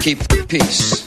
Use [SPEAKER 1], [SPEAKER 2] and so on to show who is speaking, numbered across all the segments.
[SPEAKER 1] keep peace.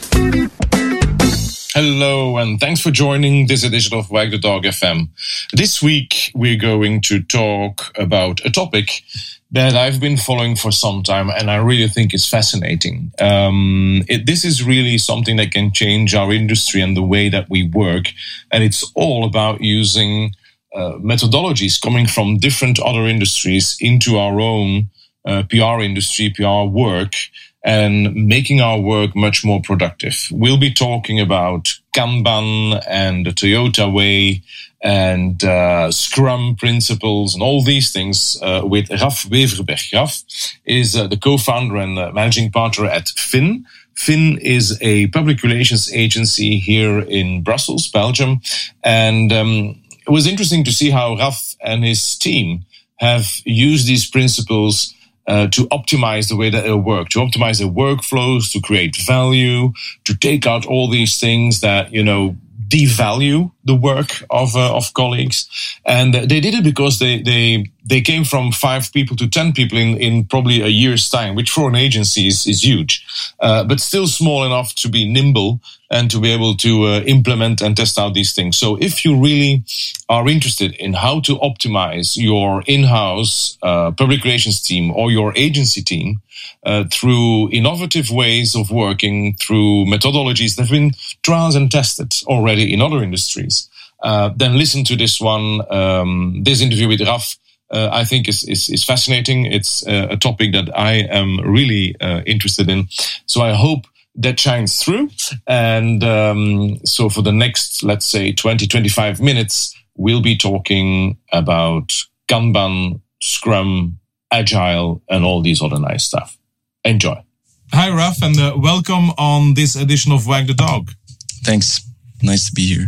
[SPEAKER 2] Hello, and thanks for joining this edition of Wag the Dog FM. This week, we're going to talk about a topic that I've been following for some time, and I really think is fascinating. Um, it, this is really something that can change our industry and the way that we work, and it's all about using uh, methodologies coming from different other industries into our own uh, PR industry, PR work, and making our work much more productive. We'll be talking about Kanban and the Toyota way and uh, Scrum principles and all these things uh, with Raf Weverbergh. Raf is uh, the co-founder and uh, managing partner at FINN. FINN is a public relations agency here in Brussels, Belgium. And um, it was interesting to see how Raf and his team have used these principles uh, to optimize the way that they work, to optimize their workflows, to create value, to take out all these things that, you know, devalue the work of uh, of colleagues, and they did it because they they they came from five people to ten people in in probably a year's time, which for an agency is is huge, uh, but still small enough to be nimble and to be able to uh, implement and test out these things. So if you really are interested in how to optimize your in-house uh, public relations team or your agency team uh, through innovative ways of working, through methodologies that have been trials and tested already in other industries, uh, then listen to this one. Um, this interview with Raf, uh, I think is, is, is fascinating. It's uh, a topic that I am really uh, interested in. So I hope that shines through. And um, so for the next, let's say 20, 25 minutes, we'll be talking about Kanban, Scrum, Agile, and all these other nice stuff. Enjoy. Hi, Raf, and uh, welcome on this edition of Wag the Dog.
[SPEAKER 3] Thanks. Nice to be here.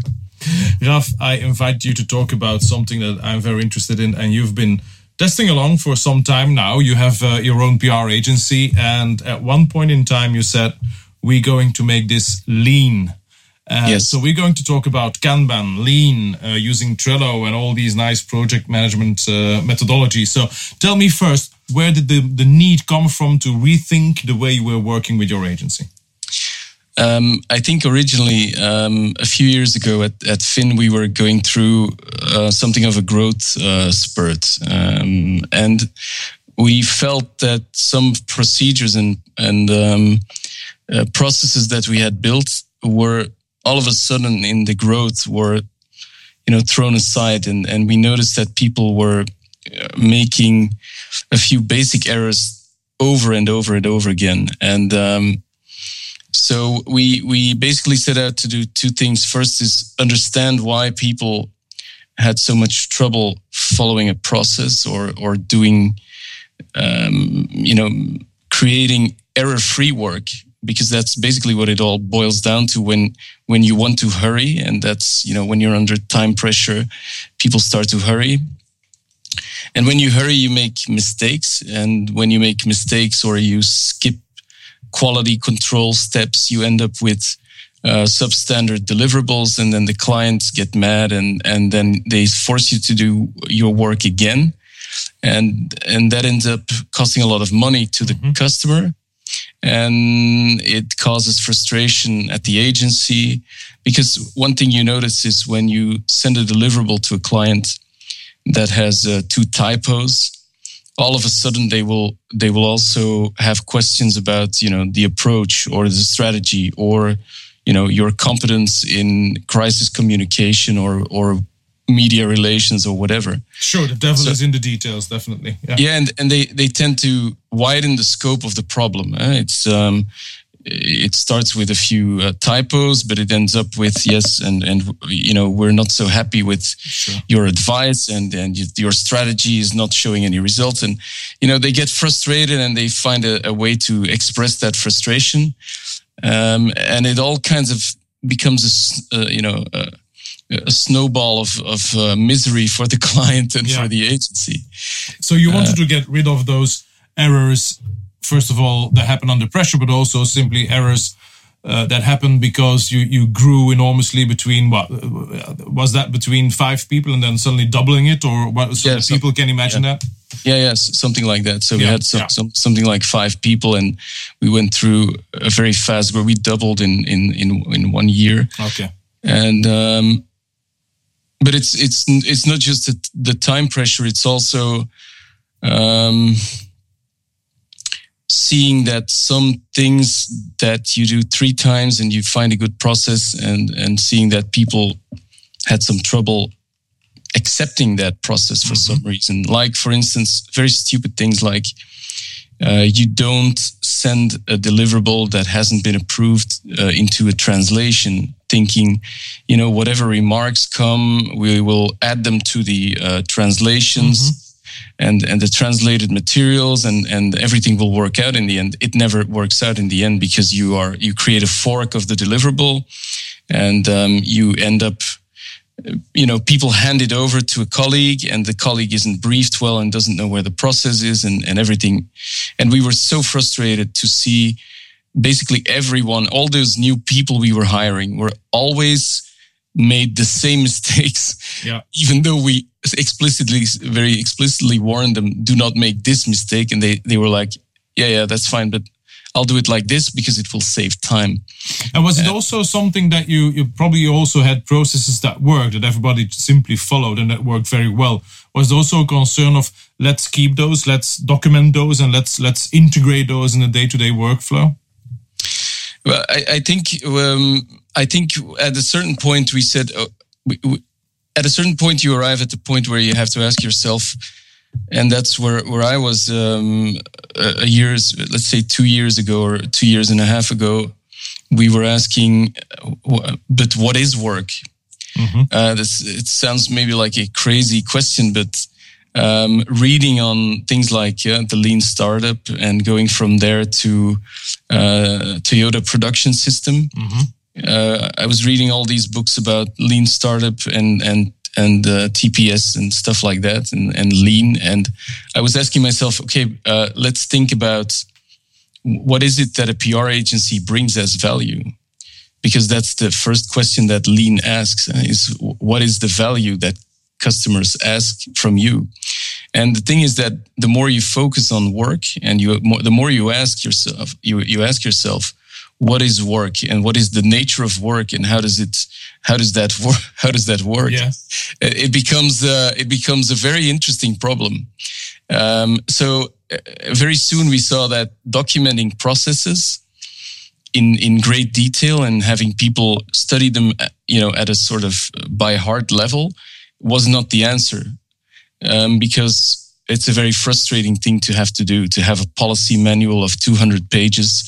[SPEAKER 2] Raf, I invite you to talk about something that I'm very interested in, and you've been testing along for some time now. You have uh, your own PR agency, and at one point in time, you said, We're going to make this lean. Uh, yes. So we're going to talk about Kanban, Lean, uh, using Trello and all these nice project management uh, methodologies. So tell me first, where did the, the need come from to rethink the way you were working with your agency?
[SPEAKER 3] Um, I think originally, um, a few years ago at, at FINN, we were going through uh, something of a growth uh, spurt. Um, and we felt that some procedures and, and um, uh, processes that we had built were all of a sudden in the growth were, you know, thrown aside. And, and we noticed that people were uh, making a few basic errors over and over and over again. And, um, so we we basically set out to do two things. First is understand why people had so much trouble following a process or or doing um, you know creating error-free work because that's basically what it all boils down to when when you want to hurry and that's you know when you're under time pressure people start to hurry and when you hurry you make mistakes and when you make mistakes or you skip quality control steps, you end up with uh, substandard deliverables, and then the clients get mad, and and then they force you to do your work again, and and that ends up costing a lot of money to the mm-hmm. customer, and it causes frustration at the agency because one thing you notice is when you send a deliverable to a client that has uh, two typos all of a sudden they will they will also have questions about you know the approach or the strategy or you know your competence in crisis communication or or media relations or whatever.
[SPEAKER 2] Sure the devil so, is in the details definitely.
[SPEAKER 3] Yeah, yeah and, and they they tend to widen the scope of the problem eh? it's um it starts with a few uh, typos, but it ends up with yes, and and you know we're not so happy with sure. your advice, and and your strategy is not showing any results, and you know they get frustrated and they find a, a way to express that frustration, um, and it all kinds of becomes a uh, you know. A, a snowball of, of uh, misery for the client and yeah. for the agency.
[SPEAKER 2] So you wanted uh, to get rid of those errors first of all, that happen under pressure, but also simply errors uh, that happened because you, you grew enormously between what was that between five people and then suddenly doubling it or what so yes, people can imagine yeah. that
[SPEAKER 3] Yeah, yeah, something like that. So yeah, we had some, yeah. some, something like five people, and we went through a very fast where we doubled in in in, in one year.
[SPEAKER 2] Okay.
[SPEAKER 3] And um, but it's it's it's not just the, the time pressure; it's also um, seeing that some things that you do three times and you find a good process, and and seeing that people had some trouble accepting that process for mm-hmm. some reason. Like, for instance, very stupid things like uh, you don't send a deliverable that hasn't been approved uh, into a translation, thinking, you know, whatever remarks come, we will add them to the uh, translations. Mm-hmm. And, and the translated materials and, and everything will work out in the end. It never works out in the end because you are you create a fork of the deliverable, and um, you end up you know, people hand it over to a colleague and the colleague isn't briefed well and doesn't know where the process is and, and everything. And we were so frustrated to see basically everyone, all those new people we were hiring were always made the same mistakes.
[SPEAKER 2] Yeah.
[SPEAKER 3] Even though we explicitly, very explicitly warned them, do not make this mistake. And they, they were like, yeah, yeah, that's fine. But I'll do it like this because it will save time.
[SPEAKER 2] And was it also something that you you probably also had processes that worked that everybody simply followed and that worked very well? Was there also a concern of let's keep those, let's document those, and let's let's integrate those in the day to day workflow?
[SPEAKER 3] Well, I, I think um, I think at a certain point we said uh, we, we, at a certain point you arrive at the point where you have to ask yourself and that's where where I was um, a years, let's say two years ago or two years and a half ago. We were asking, but what is work? Mm-hmm. Uh, this, it sounds maybe like a crazy question, but um, reading on things like uh, the lean startup and going from there to uh, Toyota production system. Mm-hmm. Uh, I was reading all these books about lean startup and and and uh, TPS and stuff like that and, and lean. And I was asking myself, okay, uh, let's think about what is it that a PR agency brings as value? Because that's the first question that lean asks uh, is what is the value that customers ask from you? And the thing is that the more you focus on work and you, the more you ask yourself, you, you ask yourself, what is work and what is the nature of work and how does it how does that work how does that work?
[SPEAKER 2] Yeah.
[SPEAKER 3] it becomes uh, it becomes a very interesting problem. Um, so uh, very soon we saw that documenting processes in in great detail and having people study them uh, you know at a sort of by heart level was not the answer. Um, because it's a very frustrating thing to have to do to have a policy manual of 200 pages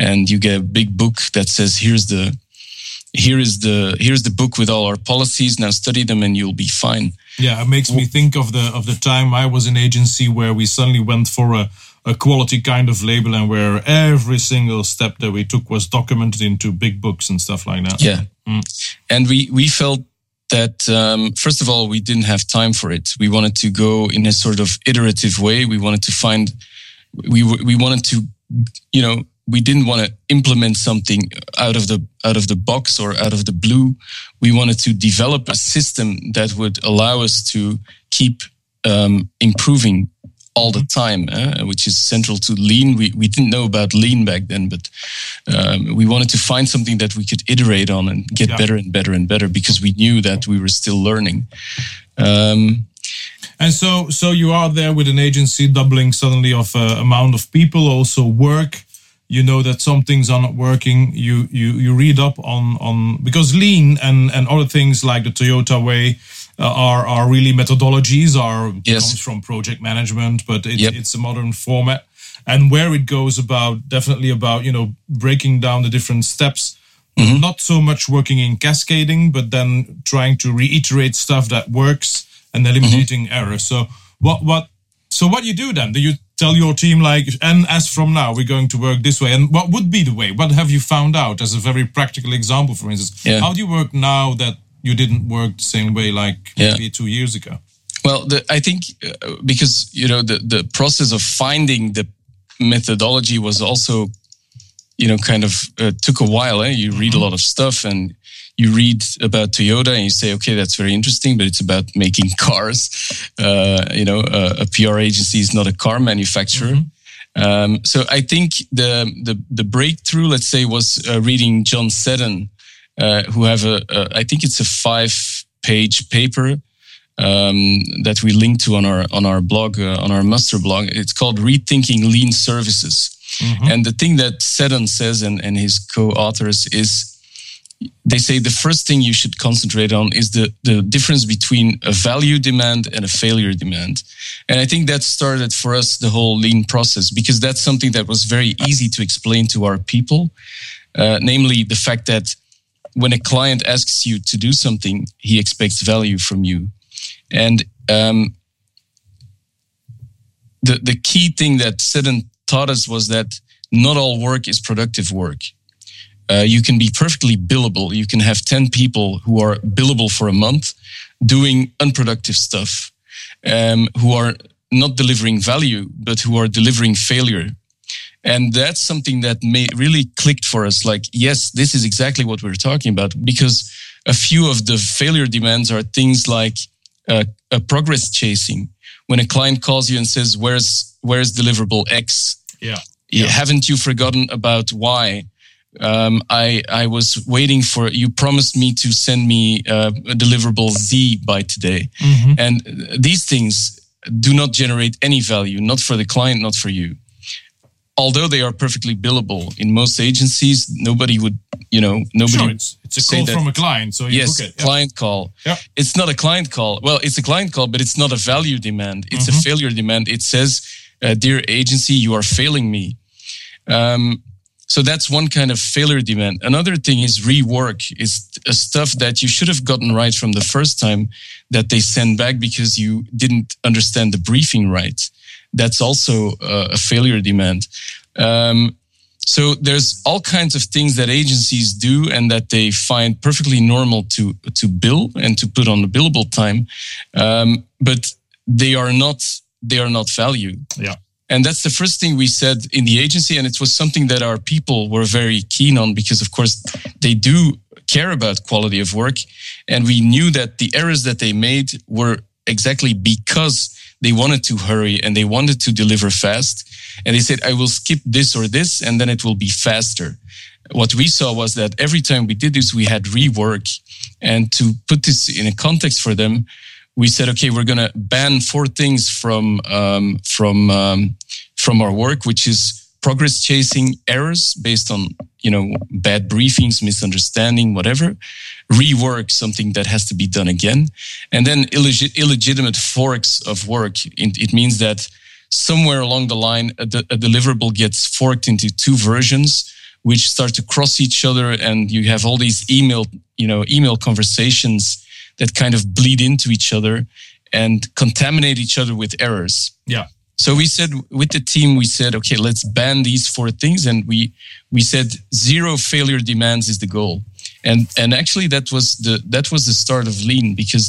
[SPEAKER 3] and you get a big book that says here's the here is the here's the book with all our policies. Now study them and you'll be fine.
[SPEAKER 2] Yeah it makes me think of the of the time i was in agency where we suddenly went for a a quality kind of label and where every single step that we took was documented into big books and stuff like that.
[SPEAKER 3] Yeah. Mm. and we we felt that um, first of all we didn't have time for it. We wanted to go in a sort of iterative way. We wanted to find we we wanted to you know we didn't want to implement something out of the out of the box or out of the blue. We wanted to develop a system that would allow us to keep um, improving all the time, uh, which is central to lean. We we didn't know about lean back then, but um, we wanted to find something that we could iterate on and get yeah. better and better and better because we knew that we were still learning. Um,
[SPEAKER 2] and so, so you are there with an agency doubling suddenly of uh, amount of people, also work you know that some things are not working you you you read up on on because lean and and other things like the toyota way uh, are are really methodologies are yes. comes from project management but it's yep. it's a modern format and where it goes about definitely about you know breaking down the different steps mm-hmm. not so much working in cascading but then trying to reiterate stuff that works and eliminating mm-hmm. errors so what what so what you do then do you tell your team like and as from now we're going to work this way and what would be the way what have you found out as a very practical example for instance yeah. how do you work now that you didn't work the same way like yeah. maybe two years ago
[SPEAKER 3] well the, i think uh, because you know the, the process of finding the methodology was also you know kind of uh, took a while eh? you read mm-hmm. a lot of stuff and you read about Toyota and you say, okay, that's very interesting, but it's about making cars. Uh, you know, uh, a PR agency is not a car manufacturer. Mm-hmm. Um, so I think the, the, the breakthrough, let's say, was uh, reading John Seddon, uh, who have a, a, I think it's a five page paper um, that we link to on our on our blog uh, on our Mustr blog. It's called Rethinking Lean Services. Mm-hmm. And the thing that Seddon says and, and his co-authors is they say the first thing you should concentrate on is the, the difference between a value demand and a failure demand. And I think that started for us the whole lean process because that's something that was very easy to explain to our people. Uh, namely, the fact that when a client asks you to do something, he expects value from you. And um, the, the key thing that Seddon taught us was that not all work is productive work uh, you can be perfectly billable. You can have 10 people who are billable for a month doing unproductive stuff, um, who are not delivering value, but who are delivering failure. And that's something that may really clicked for us. Like, yes, this is exactly what we're talking about because a few of the failure demands are things like uh, a progress chasing. When a client calls you and says, "Where's where's deliverable X?"
[SPEAKER 2] Yeah.
[SPEAKER 3] yeah. Haven't you forgotten about why? um, I I was waiting for you promised me to send me uh, a deliverable Z by today, mm-hmm. and these things do not generate any value, not for the client, not for you. Although they are perfectly billable in most agencies, nobody would, you know, nobody. Sure,
[SPEAKER 2] it's, it's a call that, from a client, so yes,
[SPEAKER 3] it. client call.
[SPEAKER 2] Yeah.
[SPEAKER 3] It's not a client call. Well, it's a client call, but it's not a value demand. It's mm-hmm. a failure demand. It says, uh, "Dear agency, you are failing me." Um, so that's one kind of failure demand. Another thing is rework is stuff that you should have gotten right from the first time that they send back because you didn't understand the briefing right. That's also uh, a failure demand. Um, so there's all kinds of things that agencies do and that they find perfectly normal to to bill and to put on the billable time, um, but they are not they are not value.
[SPEAKER 2] Yeah.
[SPEAKER 3] And that's the first thing we said in the agency. And it was something that our people were very keen on because, of course, they do care about quality of work. And we knew that the errors that they made were exactly because they wanted to hurry and they wanted to deliver fast. And they said, I will skip this or this, and then it will be faster. What we saw was that every time we did this, we had rework. And to put this in a context for them, we said, okay, we're going to ban four things from um, from um, from our work, which is progress chasing errors based on you know bad briefings, misunderstanding, whatever. Rework something that has to be done again, and then illegit- illegitimate forks of work. It, it, means that somewhere along the line, a, de- a deliverable gets forked into two versions which start to cross each other and you have all these email you know email conversations that kind of bleed into each other and contaminate each other with errors.
[SPEAKER 2] Yeah.
[SPEAKER 3] So we said with the team, we said, okay, let's ban these four things, and we we said zero failure demands is the goal, and and actually that was the that was the start of lean because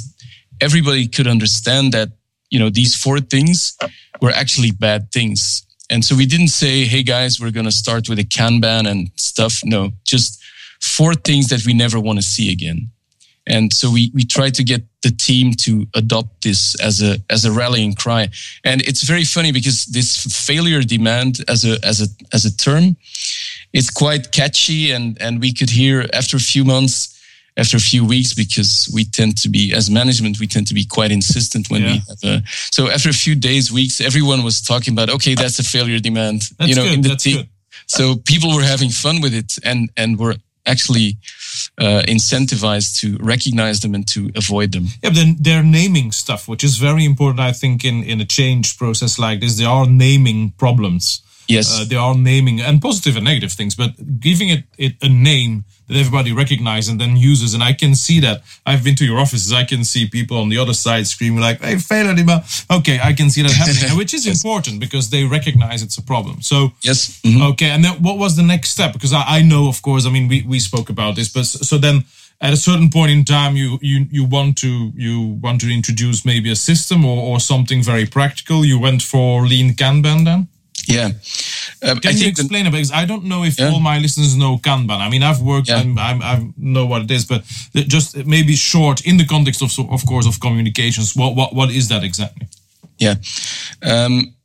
[SPEAKER 3] everybody could understand that you know these four things were actually bad things, and so we didn't say, hey guys, we're going to start with a Kanban and stuff. No, just four things that we never want to see again. And so we, we try to get the team to adopt this as a as a rallying cry. And it's very funny because this failure demand as a as a as a term, it's quite catchy and and we could hear after a few months, after a few weeks, because we tend to be as management, we tend to be quite insistent when yeah. we have a so after a few days, weeks, everyone was talking about okay, that's a failure demand.
[SPEAKER 2] That's
[SPEAKER 3] you know,
[SPEAKER 2] good,
[SPEAKER 3] in
[SPEAKER 2] the team.
[SPEAKER 3] So people were having fun with it and and were actually uh, incentivized to recognize them and to avoid them.
[SPEAKER 2] Yeah, but then they're naming stuff, which is very important, I think, in, in a change process like this. They are naming problems.
[SPEAKER 3] Yes.
[SPEAKER 2] Uh, they are naming and positive and negative things, but giving it, it a name that everybody recognizes and then uses. And I can see that. I've been to your offices. I can see people on the other side screaming like, "Hey, failure!" Okay, I can see that happening, which is yes. important because they recognize it's a problem. So
[SPEAKER 3] yes.
[SPEAKER 2] Mm-hmm. Okay, and then what was the next step? Because I, I know, of course, I mean, we we spoke about this, but so then at a certain point in time you you you want to you want to introduce maybe a system or, or something very practical you went for lean kanban then
[SPEAKER 3] Yeah.
[SPEAKER 2] Um, Can I you explain it? Because I don't know if yeah. all my listeners know Kanban. I mean, I've worked, yeah. I'm, I'm, I know what it is, but just maybe short in the context of, of course, of communications. What, what, what is that exactly?
[SPEAKER 3] Yeah. Um,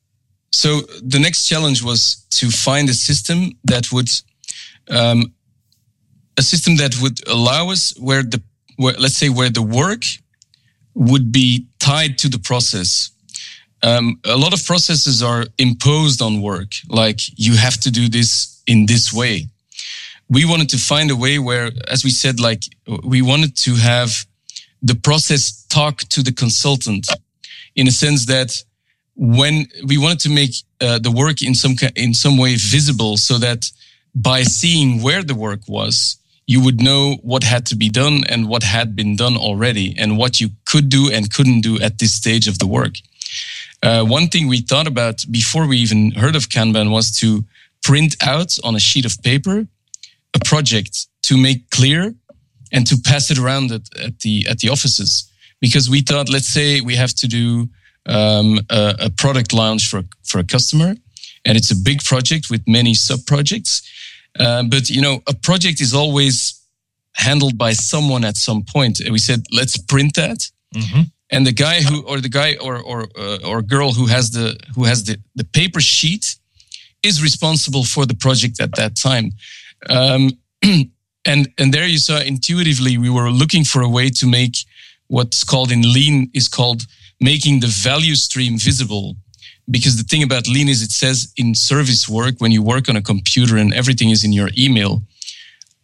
[SPEAKER 3] so the next challenge was to find a system that would, um, a system that would allow us where the, where, let's say, where the work would be tied to the process um, a lot of processes are imposed on work, like you have to do this in this way. We wanted to find a way where, as we said, like we wanted to have the process talk to the consultant in a sense that when we wanted to make uh, the work in some in some way visible so that by seeing where the work was you would know what had to be done and what had been done already and what you could do and couldn't do at this stage of the work uh, one thing we thought about before we even heard of Kanban was to print out on a sheet of paper a project to make clear and to pass it around at, at the at the offices. Because we thought let's say we have to do um, a, a, product launch for for a customer and it's a big project with many sub projects uh, but you know a project is always handled by someone at some point. And we said let's print that. Mm-hmm and the guy who or the guy or or uh, or girl who has the who has the the paper sheet is responsible for the project at that time. Um, and and there you saw intuitively we were looking for a way to make what's called in lean is called making the value stream visible. Because the thing about lean is it says in service work when you work on a computer and everything is in your email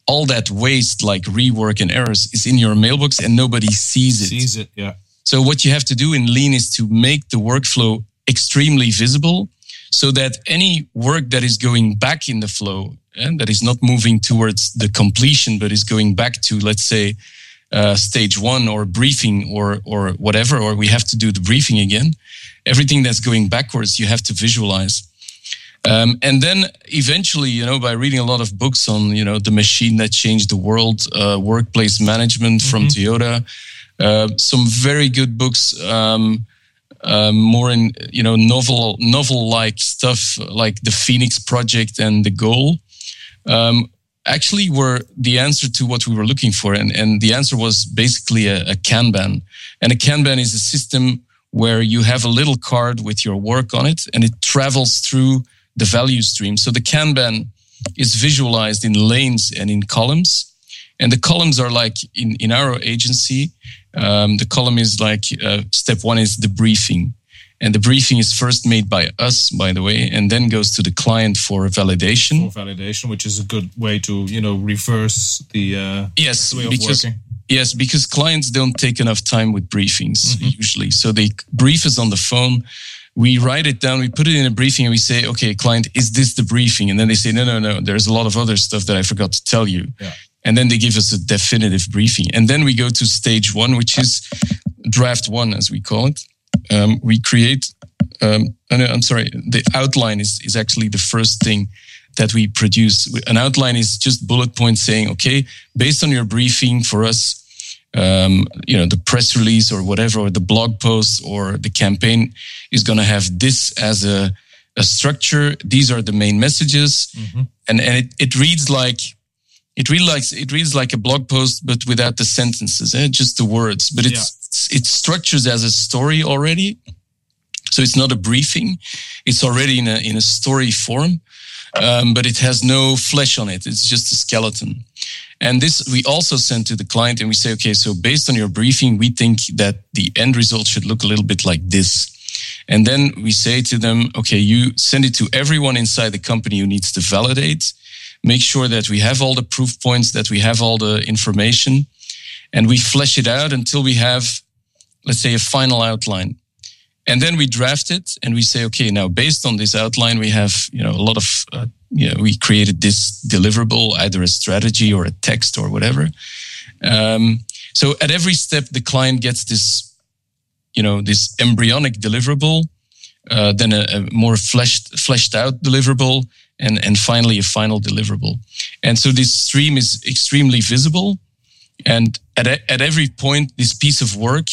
[SPEAKER 3] all that waste like rework and errors is in your mailbox and nobody sees it.
[SPEAKER 2] Sees it yeah
[SPEAKER 3] so what you have to do in lean is to make the workflow extremely visible so that any work that is going back in the flow and that is not moving towards the completion, but is going back to, let's say, uh, stage one or briefing or, or whatever, or we have to do the briefing again. Everything that's going backwards, you have to visualize. Um, and then eventually, you know, by reading a lot of books on, you know, the machine that changed the world, uh, workplace management mm-hmm. from Toyota, uh, some very good books. Um, um, more in you know novel novel like stuff like the Phoenix Project and the Goal. Um, actually, were the answer to what we were looking for, and and the answer was basically a, a Kanban. And a Kanban is a system where you have a little card with your work on it, and it travels through the value stream. So the Kanban is visualized in lanes and in columns. And the columns are like in, in our agency, um, the column is like uh, step one is the briefing. And the briefing is first made by us, by the way, and then goes to the client for validation.
[SPEAKER 2] For validation, which is a good way to, you know, reverse the uh,
[SPEAKER 3] yes,
[SPEAKER 2] way
[SPEAKER 3] of because,
[SPEAKER 2] working.
[SPEAKER 3] Yes, because clients don't take enough time with briefings mm-hmm. usually. So they brief us on the phone. We write it down, we put it in a briefing, and we say, okay, client, is this the briefing? And then they say, no, no, no, there's a lot of other stuff that I forgot to tell you. Yeah and then they give us a definitive briefing. And then we go to stage one, which is draft one, as we call it. Um, we create, um, I'm sorry, the outline is, is actually the first thing that we produce. An outline is just bullet points saying, okay, based on your briefing for us, um, you know, the press release or whatever, or the blog post or the campaign is going to have this as a, a structure. These are the main messages. Mm-hmm. And, and it, it reads like, it really likes it reads like a blog post, but without the sentences, eh? just the words. But it's yeah. it's structured as a story already, so it's not a briefing. It's already in a in a story form, um, but it has no flesh on it. It's just a skeleton. And this we also send to the client, and we say, okay, so based on your briefing, we think that the end result should look a little bit like this. And then we say to them, okay, you send it to everyone inside the company who needs to validate make sure that we have all the proof points, that we have all the information, and we flesh it out until we have, let's say, a final outline. And then we draft it and we say, okay, now based on this outline, we have, you know, a lot of, uh, you know, we created this deliverable, either a strategy or a text or whatever. Um, so at every step, the client gets this, you know, this embryonic deliverable, uh, then a, a more fleshed, fleshed out deliverable, and, and finally a final deliverable. And so this stream is extremely visible. And at, at every point, this piece of work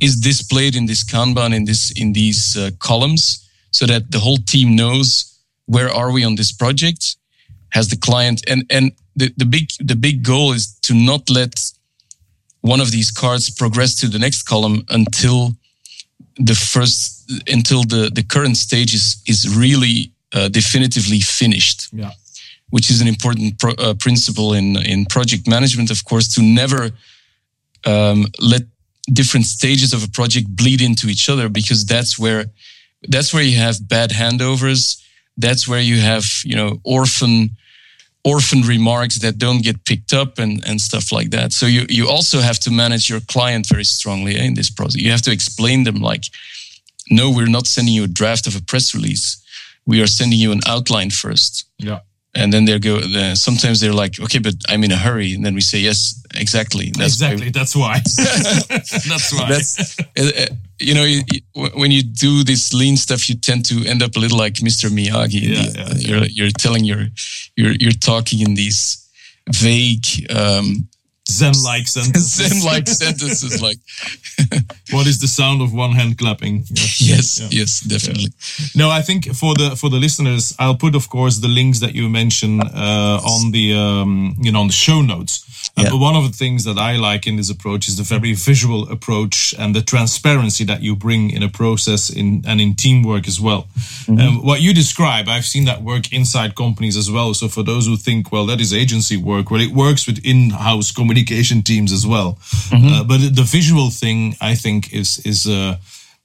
[SPEAKER 3] is displayed in this Kanban, in this, in these uh, columns so that the whole team knows where are we on this project? Has the client and and the, the big the big goal is to not let one of these cards progress to the next column until the first until the the current stage is is really uh, definitively finished.
[SPEAKER 2] Yeah.
[SPEAKER 3] Which is an important pro, uh, principle in in project management, of course, to never um, let different stages of a project bleed into each other because that's where that's where you have bad handovers. That's where you have you know orphan orphan remarks that don't get picked up and, and stuff like that. So you, you also have to manage your client very strongly eh, in this process. You have to explain them like, no, we're not sending you a draft of a press release. We are sending you an outline first.
[SPEAKER 2] Yeah.
[SPEAKER 3] And then they go sometimes they're like okay but i'm in a hurry. And then we say yes exactly.
[SPEAKER 2] That's exactly. why. that's why. That's why.
[SPEAKER 3] That's uh, uh, you know you, you, when you do this lean stuff you tend to end up a little like mr miyagi
[SPEAKER 2] yeah, the, yeah,
[SPEAKER 3] you're, you're telling your you're you're talking in these vague um,
[SPEAKER 2] Zen-like sentences.
[SPEAKER 3] Zen-like sentences, like
[SPEAKER 2] what is the sound of one hand clapping?
[SPEAKER 3] Yes, yes, yeah. yes definitely.
[SPEAKER 2] Yeah. No, I think for the for the listeners, I'll put, of course, the links that you mentioned uh, on the um, you know on the show notes. Uh, yeah. But one of the things that I like in this approach is the very visual approach and the transparency that you bring in a process in and in teamwork as well. Mm-hmm. Um, what you describe, I've seen that work inside companies as well. So for those who think, well, that is agency work, well, it works with in-house communication teams as well. Mm-hmm. Uh, but the visual thing, I think, is is uh,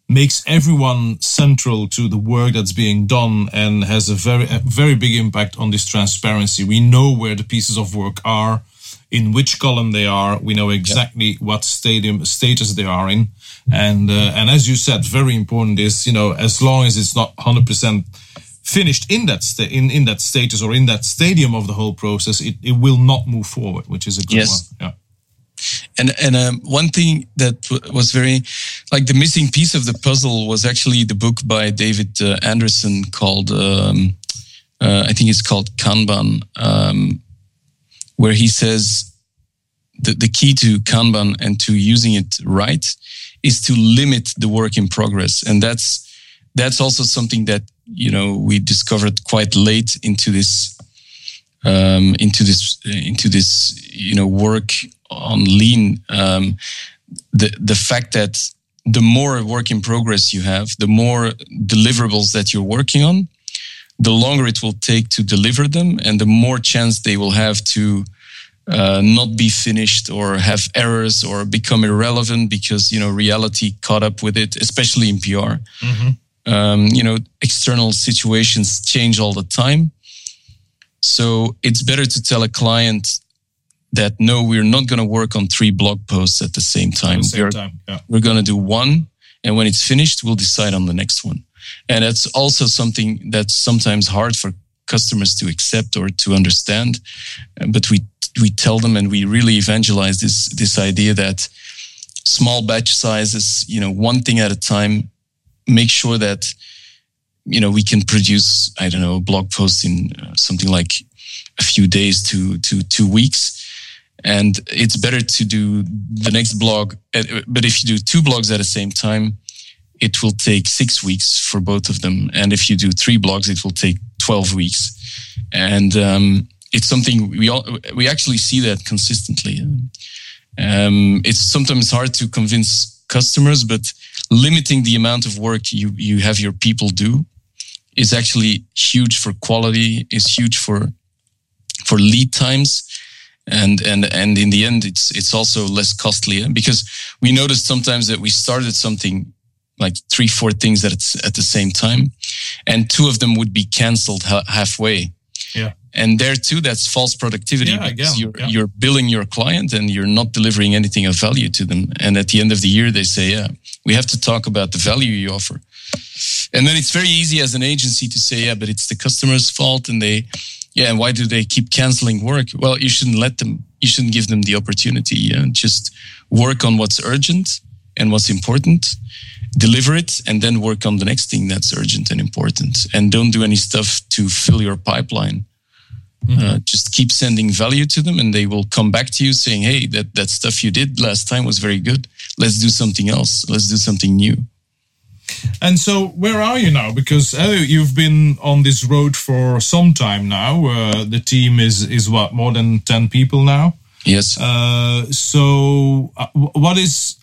[SPEAKER 2] makes everyone central to the work that's being done and has a very a very big impact on this transparency. We know where the pieces of work are in which column they are. We know exactly yep. what stadium status they are in, and uh, and as you said, very important is you know as long as it's not hundred percent finished in that sta- in in that status or in that stadium of the whole process, it, it will not move forward, which is a good
[SPEAKER 3] yes.
[SPEAKER 2] one. Yeah.
[SPEAKER 3] And and um, one thing that w- was very like the missing piece of the puzzle was actually the book by David uh, Anderson called um, uh, I think it's called Kanban. Um, where he says the, the key to Kanban and to using it right is to limit the work in progress. And that's, that's also something that, you know, we discovered quite late into this, um, into this, into this, you know, work on lean. Um, the, the fact that the more work in progress you have, the more deliverables that you're working on, the longer it will take to deliver them and the more chance they will have to uh, not be finished or have errors or become irrelevant because you know reality caught up with it especially in pr mm-hmm. Um, you know external situations change all the time so it's better to tell a client that no we're not going to work on three blog posts at the same time,
[SPEAKER 2] the same
[SPEAKER 3] we're,
[SPEAKER 2] time. Yeah.
[SPEAKER 3] we're going to do one and when it's finished we'll decide on the next one and that's also something that's sometimes hard for customers to accept or to understand. But we we tell them and we really evangelize this this idea that small batch sizes, you know, one thing at a time, make sure that you know we can produce I don't know a blog post in uh, something like a few days to to two weeks. And it's better to do the next blog. But if you do two blogs at the same time, it will take six weeks for both of them. And if you do three blogs, it will take 12 weeks. And um, it's something we all, we actually see that consistently. Um, it's sometimes hard to convince customers, but limiting the amount of work you, you have your people do is actually huge for quality, is huge for for lead times and and and in the end it's it's also less costly eh? because we noticed sometimes that we started something like three, four things at at the same time, and two of them would be canceled ha- halfway.
[SPEAKER 2] Yeah.
[SPEAKER 3] And there too, that's false productivity
[SPEAKER 2] yeah,
[SPEAKER 3] because you're
[SPEAKER 2] yeah.
[SPEAKER 3] you're billing your client and you're not delivering anything of value to them. And at the end of the year, they say, "Yeah, we have to talk about the value you offer." And then it's very easy as an agency to say, "Yeah, but it's the customer's fault," and they, yeah, and why do they keep canceling work? Well, you shouldn't let them. You shouldn't give them the opportunity. Yeah? Just work on what's urgent and what's important deliver it and then work on the next thing that's urgent and important and don't do any stuff to fill your pipeline mm-hmm. uh, just keep sending value to them and they will come back to you saying hey that, that stuff you did last time was very good let's do something else let's do something new
[SPEAKER 2] And so, where are you now? Because uh, you've been on this road for some time now. Uh, the team is is what more than ten people now.
[SPEAKER 3] Yes.
[SPEAKER 2] Uh, so, uh, what is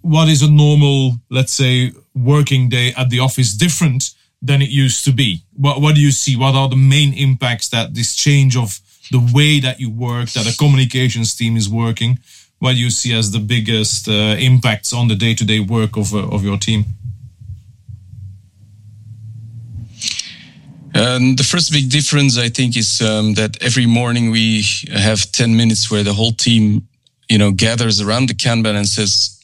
[SPEAKER 2] what is a normal, let's say, working day at the office different than it used to be? What what do you see? What are the main impacts that this change of the way that you work, that a communications team is working? What do you see as the biggest uh, impacts on the day to day work of uh, of your team?
[SPEAKER 3] Um, the first big difference, I think, is um, that every morning we have 10 minutes where the whole team, you know, gathers around the Kanban and says,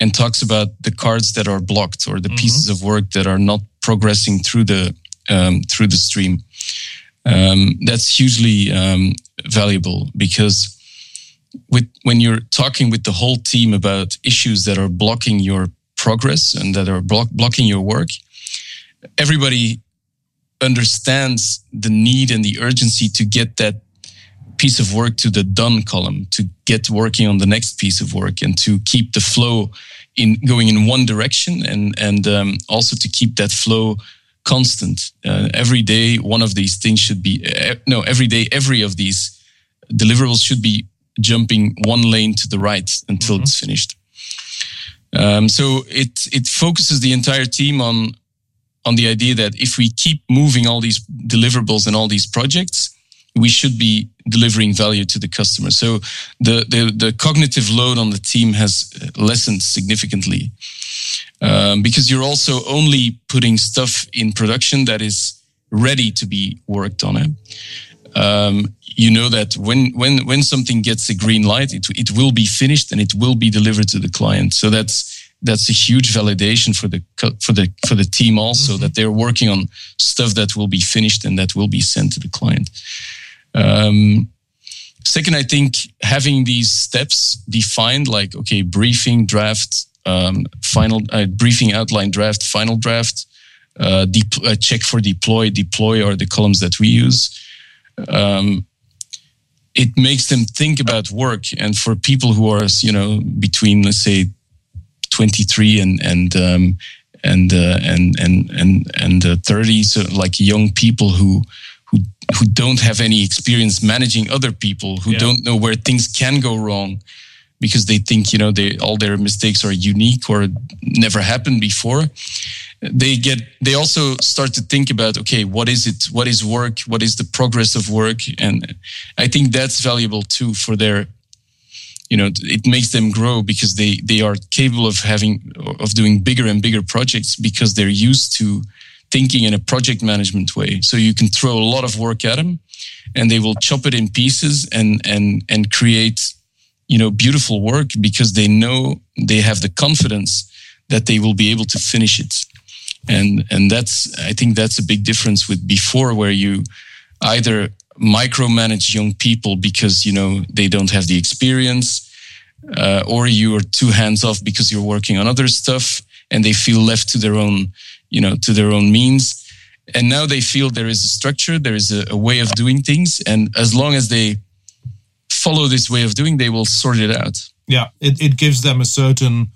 [SPEAKER 3] and talks about the cards that are blocked or the mm-hmm. pieces of work that are not progressing through the, um, through the stream. Um, that's hugely um, valuable because with, when you're talking with the whole team about issues that are blocking your progress and that are block, blocking your work, everybody understands the need and the urgency to get that piece of work to the done column, to get working on the next piece of work, and to keep the flow in going in one direction, and and um, also to keep that flow constant. Uh, every day, one of these things should be uh, no. Every day, every of these deliverables should be jumping one lane to the right until mm-hmm. it's finished. Um, so it it focuses the entire team on on the idea that if we keep moving all these deliverables and all these projects, we should be delivering value to the customer. So the, the, the cognitive load on the team has lessened significantly um, because you're also only putting stuff in production that is ready to be worked on. It. Um, you know that when when when something gets a green light, it it will be finished and it will be delivered to the client. So that's that's a huge validation for the for the for the team also mm-hmm. that they're working on stuff that will be finished and that will be sent to the client. Um, second, I think having these steps defined, like okay, briefing, draft, um, final uh, briefing, outline, draft, final draft, uh, uh, check for deploy, deploy are the columns that we use. Um, it makes them think about work, and for people who are, you know, between let's say 23 and and um, and, uh, and and and and uh, 30 so like young people who who who don't have any experience managing other people who yeah. don't know where things can go wrong because they think you know they all their mistakes are unique or never happened before. They get they also start to think about okay what is it what is work? What is the progress of work? And i think that's valuable too for their you know it makes them grow because they they are capable of having of doing bigger and bigger projects because they're used to thinking in a project management way. So you can throw a lot of work at them and they will chop it in pieces and and and create you know beautiful work because they know they have the confidence that they will be able to finish it. And and that's i think that's a big difference with before where you either micromanage young people because you know they don't have the experience uh, or you are too hands off because you're working on other stuff and they feel left to their own you know to their own means and now they feel there is a structure there is a, a way of doing things and as long as they follow this way of doing they will sort it out
[SPEAKER 2] yeah it, it gives them a certain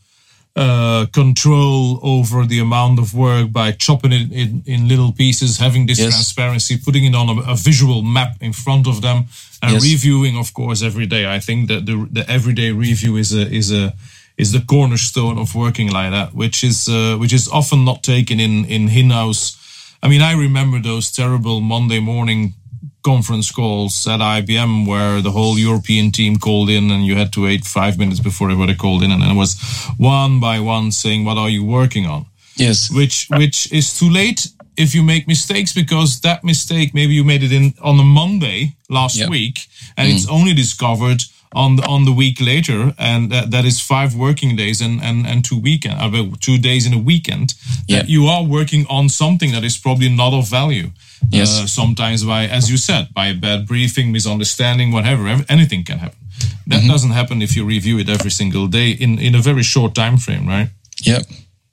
[SPEAKER 2] uh, control over the amount of work by chopping it in, in little pieces, having this yes. transparency, putting it on a, a, visual map in front of them, and yes. reviewing, of course, every day. I think that the the everyday review is a is a is the cornerstone of working like that, which is uh, which is often not taken in in in-house. I mean, I remember those terrible Monday morning conference calls at IBM where the whole European team called in and you had to wait five minutes before everybody called in and it was one by one saying, what are you working on?
[SPEAKER 3] Yes.
[SPEAKER 2] Which, which is too late if you make mistakes because that mistake, maybe you made it in on a Monday last yep. week and mm. it's only discovered on the, on the week later, and that, that is five working days and and and two weekend, uh, two days in a weekend. That you are working on something that is probably not of value.
[SPEAKER 3] Yes.
[SPEAKER 2] Uh, sometimes by, as you said, by a bad briefing, misunderstanding, whatever, anything can happen. That mm-hmm. doesn't happen if you review it every single day in in a very short time frame, right?
[SPEAKER 3] Yeah.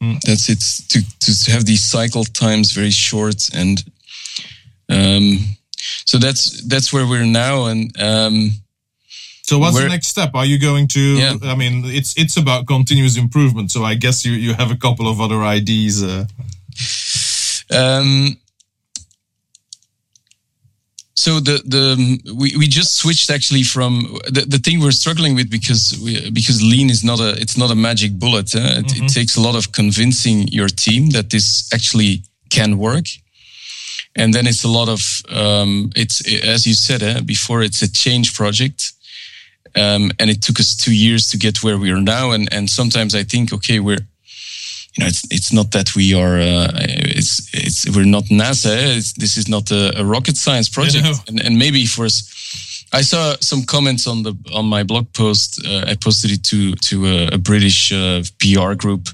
[SPEAKER 3] Mm. That's it. To to have these cycle times very short and um, so that's that's where we're now and um,
[SPEAKER 2] So what's
[SPEAKER 3] Where-
[SPEAKER 2] the next step? Are you going to?
[SPEAKER 3] Yeah.
[SPEAKER 2] I mean, it's it's about continuous improvement. So I guess you you have a couple of other ideas. Uh,
[SPEAKER 3] Um, so the the we, we just switched actually from the, the thing we're struggling with because we, because lean is not a it's not a magic bullet. eh? It, it takes a lot of convincing your team that this actually can work, and then it's a lot of um, it's as you said eh, before it's a change project. Um, and it took us two years to get where we are now. And and sometimes I think, okay, we're you know, it's it's not that we are, uh, it's it's we're not NASA. eh? It's, this is not a, a rocket science project,
[SPEAKER 2] No.
[SPEAKER 3] and and maybe for us, I saw some comments on the on my blog post. Uh, I posted it to to a, a British uh, PR group,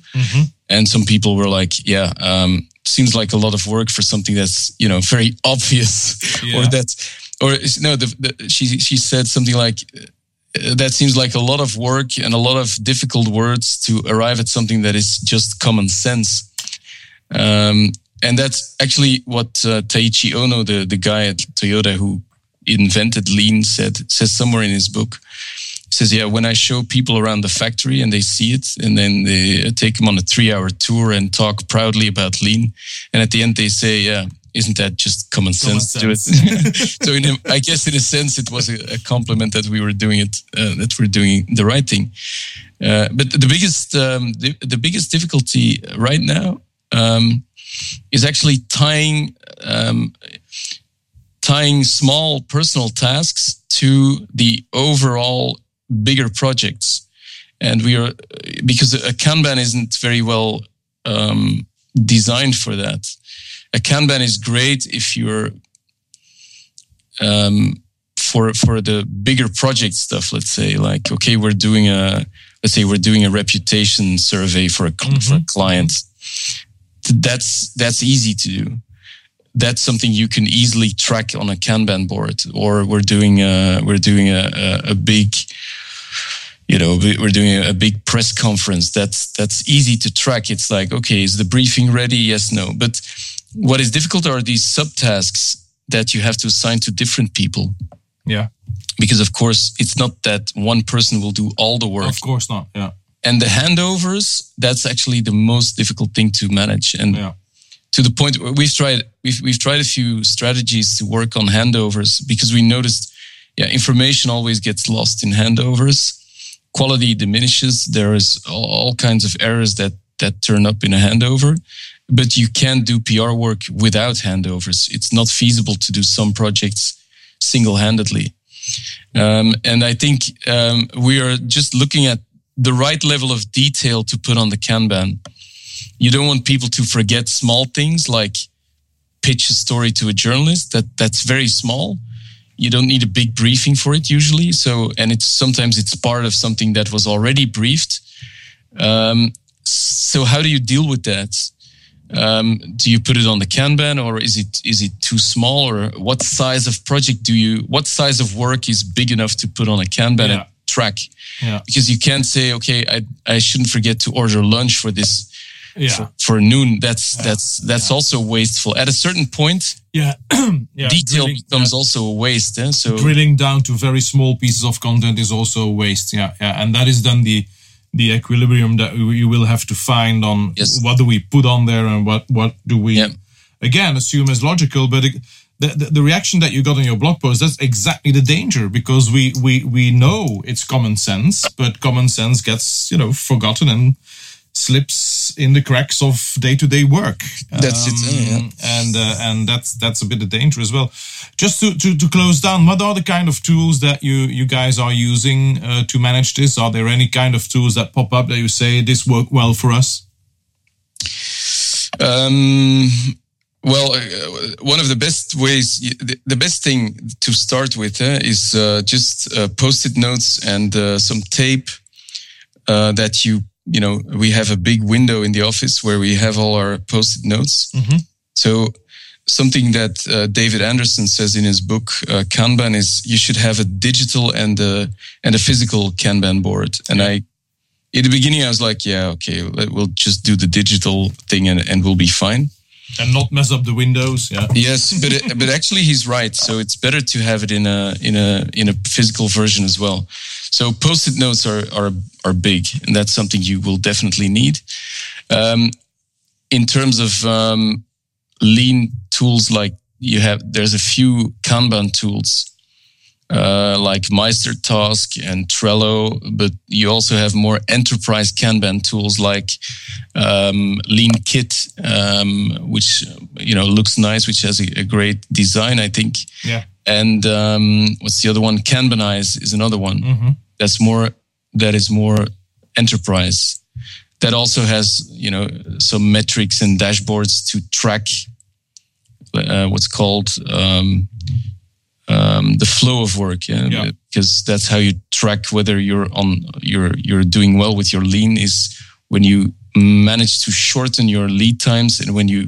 [SPEAKER 3] and some people were like, "Yeah, um, seems like a lot of work for something that's you know very obvious, or
[SPEAKER 2] Yeah.
[SPEAKER 3] that, or no." The, the, she she said something like. That seems like a lot of work and a lot of difficult words to arrive at something that is just common sense. Um, and that's actually what uh, Taiichi Ohno, the, the guy at Toyota who invented lean, said says somewhere in his book. Says, "Yeah, when I show people around the factory and they see it, and then they take them on a three-hour tour and talk proudly about lean, and at the end they say, yeah." Isn't that just common sense, to do it? so, in a, I guess, in a sense, it was a, a compliment that we were doing it, uh, that we're doing the right thing. Uh, but the biggest, um, the, the biggest difficulty right now um, is actually tying um, tying small personal tasks to the overall bigger projects. And we are because a Kanban isn't very well um, designed for that. A Kanban is great if you're um, for for the bigger project stuff. Let's say like okay, we're doing a let's say we're doing a reputation survey for a, cl- for a client. That's that's easy to do that's something you can easily track on a Kanban board. Or we're doing a, we're doing a, a, a big, you know, we- we're doing a, a big press conference. That's that's easy to track. It's like, okay, is the briefing ready? Yes, no. But what is difficult are these subtasks that you have to assign to different people.
[SPEAKER 2] yeah,
[SPEAKER 3] Because of course, it's not that one person will do all the work
[SPEAKER 2] of course not. Yeah,
[SPEAKER 3] and the handovers that's actually the most difficult thing to manage and
[SPEAKER 2] yeah,
[SPEAKER 3] to the point where we've tried we've we've tried a few strategies to work on handovers because we noticed yeah information always gets lost in handovers. Quality diminishes. There is all, kinds of errors that that turn up in a handover. But you can't do PR work without handovers. It's not feasible to do some projects single-handedly. Um, and I think um, we are just looking at the right level of detail to put on the Kanban. You don't want people to forget small things like pitch a story to a journalist. That that's very small you don't need a big briefing for it usually. So and it's sometimes it's part of something that was already briefed. Um, so how do you deal with that? Um, do you put it on the kanban or is it is it too small or what size of project do you what size of work is big enough to put on a kanban
[SPEAKER 2] Yeah.
[SPEAKER 3] and track?
[SPEAKER 2] Yeah,
[SPEAKER 3] because you can't say okay i, I shouldn't forget to order lunch for this
[SPEAKER 2] yeah,
[SPEAKER 3] for, for noon that's that's that's also wasteful at a certain point
[SPEAKER 2] yeah. yeah.
[SPEAKER 3] detail
[SPEAKER 2] drilling-
[SPEAKER 3] becomes
[SPEAKER 2] yeah.
[SPEAKER 3] also a waste eh? so
[SPEAKER 2] drilling down to very small pieces of content is also a waste. Yeah, yeah, and that is then the the equilibrium that you you will have to find on
[SPEAKER 3] Yes.
[SPEAKER 2] what do we put on there and what what do we
[SPEAKER 3] Yeah.
[SPEAKER 2] again assume as logical, but. It, the, the, the reaction that you got on your blog post that's exactly the danger because we we we know it's common sense but common sense gets you know forgotten and slips in the cracks of day-to-day work.
[SPEAKER 3] That's it, eh, yeah.
[SPEAKER 2] Um, and uh, and that's that's a bit of danger as well. Just to, to to close down what are the kind of tools that you you guys are using uh, to manage this? Are there any kind of tools that pop up that you say this worked well for us
[SPEAKER 3] Um, well, uh, one of the best ways, the, the best thing to start with uh, is uh, just uh, post-it notes and uh, some tape uh, that you, you know, we have a big window in the office where we have all our post-it notes. So something that uh, David Anderson says in his book uh, Kanban is you should have a digital and a and a physical Kanban board. And I, in the beginning, I was like, yeah, okay, we'll just do the digital thing and, and we'll be fine.
[SPEAKER 2] and not mess up the windows. Yeah.
[SPEAKER 3] Yes, but it, but actually he's right. So it's better to have it in a in a in a physical version as well. So post-it notes are are are big, and that's something you will definitely need. Um, in terms of um, lean tools, like you have, there's a few Kanban tools uh, like Meister Task and Trello, but you also have more enterprise Kanban tools like um, Lean Kit, um, which you know looks nice, which has a, a great design, I think.
[SPEAKER 2] Yeah.
[SPEAKER 3] And um, what's the other one? Kanbanize is another one.
[SPEAKER 2] Mm-hmm.
[SPEAKER 3] That's more. That is more enterprise. That also has you know some metrics and dashboards to track uh, what's called um, um, the flow of work. Yeah?
[SPEAKER 2] Yeah.
[SPEAKER 3] because that's how you track whether you're on you're you're doing well with your lean is when you manage to shorten your lead times and when you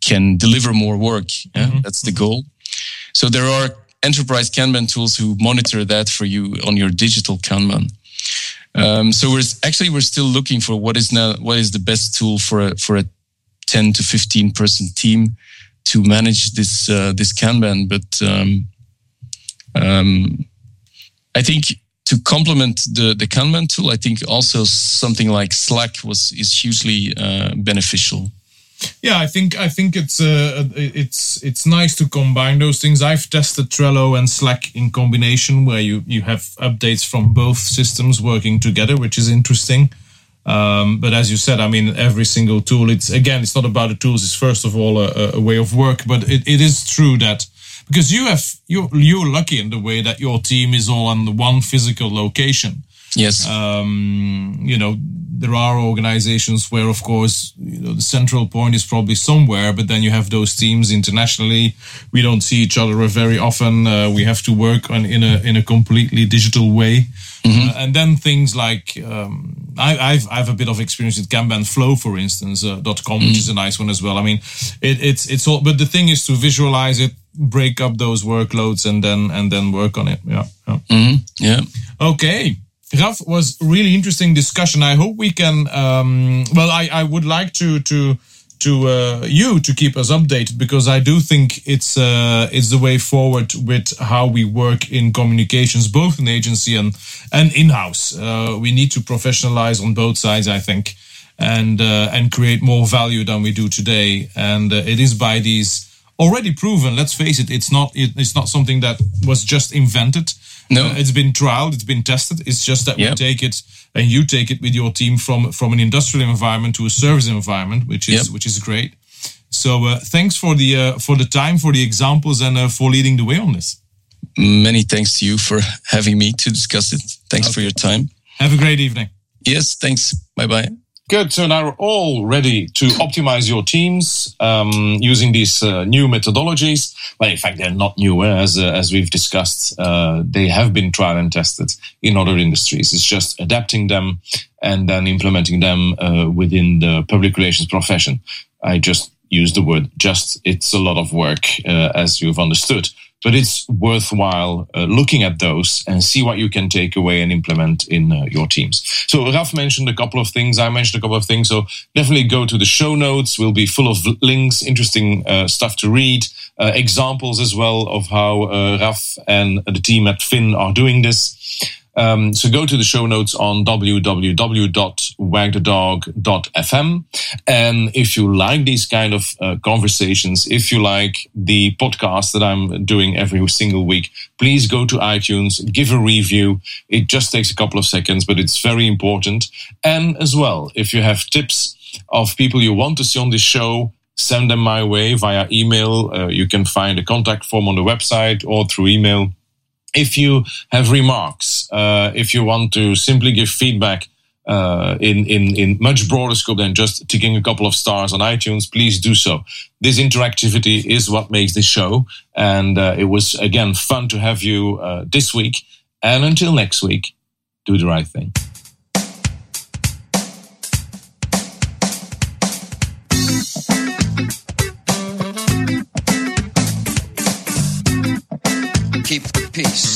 [SPEAKER 3] can deliver more work. Yeah? That's the goal. So there are enterprise Kanban tools who monitor that for you on your digital Kanban. Um, so we're actually we're still looking for what is now what is the best tool for a for a 10 to 15 person team to manage this uh, this Kanban. But um, um, I think to complement the the Kanban tool, I think also something like Slack was is hugely uh, beneficial.
[SPEAKER 2] Yeah, I think I think it's uh, it's it's nice to combine those things. I've tested Trello and Slack in combination, where you you have updates from both systems working together, which is interesting. Um, but as you said, I mean, every single tool. It's again, it's not about the tools. It's first of all a, a way of work. But it, it is true that because you have you you're lucky in the way that your team is all on the one physical location
[SPEAKER 3] Yes.
[SPEAKER 2] um, you know, there are organizations where, of course, you know, the central point is probably somewhere, but then you have those teams internationally. We don't see each other very often. Uh, we have to work on in a in a completely digital way, uh, and then things like um, I, I've I've a bit of experience with Kanban Flow, for instance, uh, .com, which is a nice one as well. I mean, it, it's it's all, but the thing is to visualize it, break up those workloads, and then and then work on it. Yeah. yeah.
[SPEAKER 3] Mhm. Yeah.
[SPEAKER 2] Okay. Raf was really interesting discussion. I hope we can. Um, well, I, I would like to to to uh, you to keep us updated because I do think it's uh, it's the way forward with how we work in communications, both in agency and and in house. Uh, we need to professionalize on both sides, I think, and uh, and create more value than we do today. And uh, it is by these already proven. Let's face it, it's not it, it's not something that was just invented.
[SPEAKER 3] No.
[SPEAKER 2] Uh, it's been trialed, it's been tested. It's just that we take it and you take it with your team from from an industrial environment to a service environment, which is
[SPEAKER 3] Yep.
[SPEAKER 2] which is great. So uh, thanks for the uh, for the time, for the examples, and uh, for leading the way on this.
[SPEAKER 3] Many thanks to you for having me to discuss it. Thanks for your time.
[SPEAKER 2] Have a great evening.
[SPEAKER 3] Yes, thanks. Bye bye.
[SPEAKER 4] Good. So now we're all ready to optimize your teams um, using these uh, new methodologies. Well, in fact, they're not new, eh, as uh, as we've discussed. Uh, they have been tried and tested in other industries. It's just adapting them and then implementing them uh, within the public relations profession. I just use the word "just." It's a lot of work, uh, as you've understood but it's worthwhile uh, looking at those and see what you can take away and implement in uh, your teams. So Raf mentioned a couple of things. I mentioned a couple of things. So definitely go to the show notes. We'll be full of links, interesting uh, stuff to read, uh, examples as well of how uh, Raf and the team at FINN are doing this. Um, so go to the show notes on www.wagthedog.fm. And if you like these kind of uh, conversations, if you like the podcast that I'm doing every single week, please go to iTunes, give a review. It just takes a couple of seconds, but it's very important. And as well, if you have tips of people you want to see on this show, send them my way via email. Uh, you can find a contact form on the website or through email if you have remarks, uh, if you want to simply give feedback uh, in, in, in much broader scope than just ticking a couple of stars on iTunes, please do so. This interactivity is what makes this show. And uh, it was, again, fun to have you uh, this week. And until next week, do the right thing.
[SPEAKER 1] keep peace.